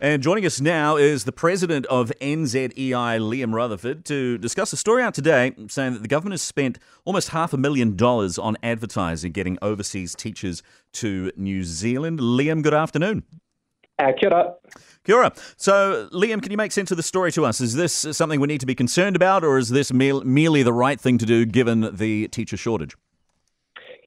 And joining us now is the president of NZEI, Liam Rutherford, to discuss a story out today saying that the government has spent almost half a million dollars on advertising getting overseas teachers to New Zealand. Liam, good afternoon. Uh, kia ora. Kia ora. So, Liam, can you make sense of the story to us? Is this something we need to be concerned about, or is this merely the right thing to do given the teacher shortage?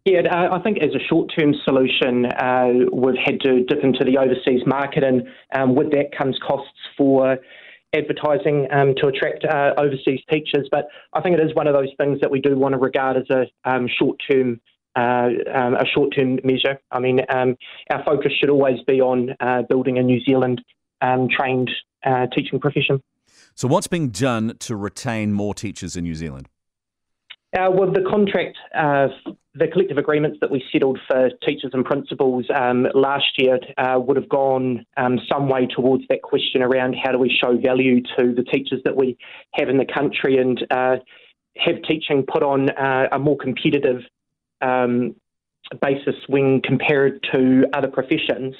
Yeah, uh, I think as a short term solution, uh, we've had to dip into the overseas market, and um, with that comes costs for advertising um, to attract uh, overseas teachers. But I think it is one of those things that we do want to regard as a um, short term. Uh, um, a short-term measure. I mean, um, our focus should always be on uh, building a New Zealand um, trained uh, teaching profession. So, what's being done to retain more teachers in New Zealand? Uh, well, the contract, uh, the collective agreements that we settled for teachers and principals um, last year uh, would have gone um, some way towards that question around how do we show value to the teachers that we have in the country and uh, have teaching put on uh, a more competitive um, basis when compared to other professions.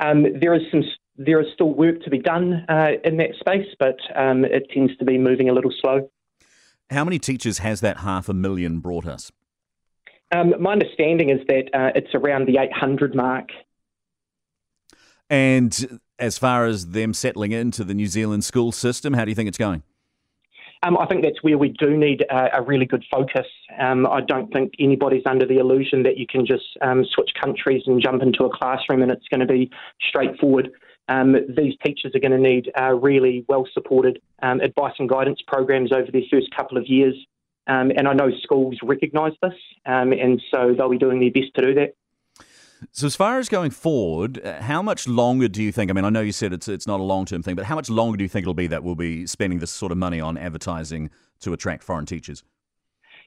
Um, there is some. There is still work to be done uh, in that space, but um, it tends to be moving a little slow. How many teachers has that half a million brought us? Um, my understanding is that uh, it's around the 800 mark. And as far as them settling into the New Zealand school system, how do you think it's going? Um, I think that's where we do need a, a really good focus. Um, I don't think anybody's under the illusion that you can just um, switch countries and jump into a classroom and it's going to be straightforward. Um, these teachers are going to need uh, really well supported um, advice and guidance programs over their first couple of years. Um, and I know schools recognise this, um, and so they'll be doing their best to do that. So, as far as going forward, uh, how much longer do you think? I mean, I know you said it's it's not a long term thing, but how much longer do you think it'll be that we'll be spending this sort of money on advertising to attract foreign teachers?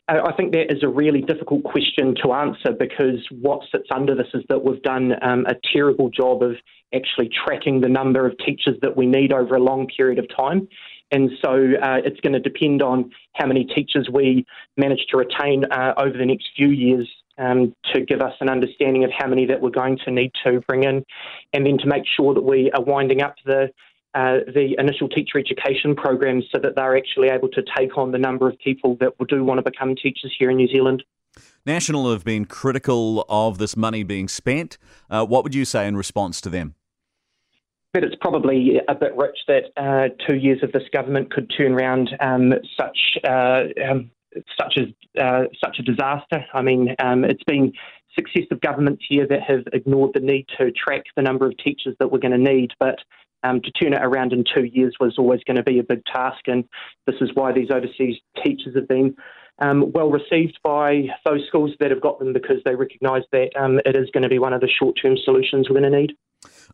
I think that is a really difficult question to answer because what sits under this is that we've done um, a terrible job of actually tracking the number of teachers that we need over a long period of time. And so uh, it's going to depend on how many teachers we manage to retain uh, over the next few years um, to give us an understanding of how many that we're going to need to bring in, and then to make sure that we are winding up the uh, the initial teacher education programs so that they're actually able to take on the number of people that do want to become teachers here in New Zealand. National have been critical of this money being spent. Uh, what would you say in response to them? That it's probably a bit rich that uh, two years of this government could turn around um, such uh, um, such a uh, such a disaster. I mean, um, it's been successive governments here that have ignored the need to track the number of teachers that we're going to need, but um, to turn it around in two years was always going to be a big task, and this is why these overseas teachers have been um, well received by those schools that have got them because they recognise that um, it is going to be one of the short term solutions we're going to need.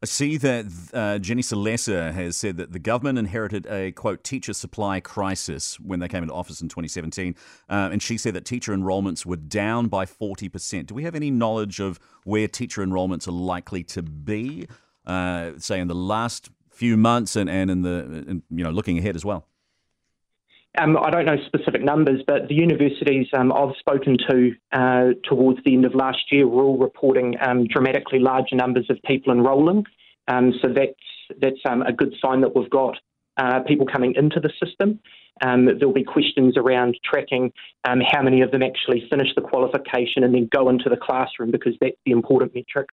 I see that uh, Jenny Salesa has said that the government inherited a quote teacher supply crisis when they came into office in 2017, uh, and she said that teacher enrolments were down by 40%. Do we have any knowledge of where teacher enrolments are likely to be, uh, say in the last few months and, and in the in, you know looking ahead as well? Um, I don't know specific numbers, but the universities um, I've spoken to uh, towards the end of last year were all reporting um, dramatically larger numbers of people enrolling. Um, so that's that's um, a good sign that we've got uh, people coming into the system. Um, there'll be questions around tracking how many of them actually finish the qualification and then go into the classroom because that's the important metric.